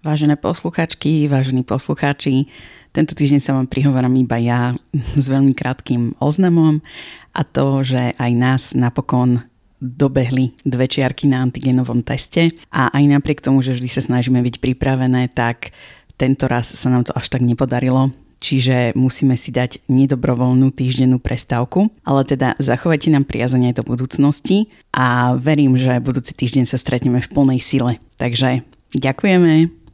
Vážené posluchačky, vážení poslucháči, tento týždeň sa vám prihovorám iba ja s veľmi krátkým oznamom a to, že aj nás napokon dobehli dve čiarky na antigenovom teste a aj napriek tomu, že vždy sa snažíme byť pripravené, tak tento raz sa nám to až tak nepodarilo čiže musíme si dať nedobrovoľnú týždennú prestávku, ale teda zachovajte nám priazanie do budúcnosti a verím, že budúci týždeň sa stretneme v plnej sile. Takže ďakujeme.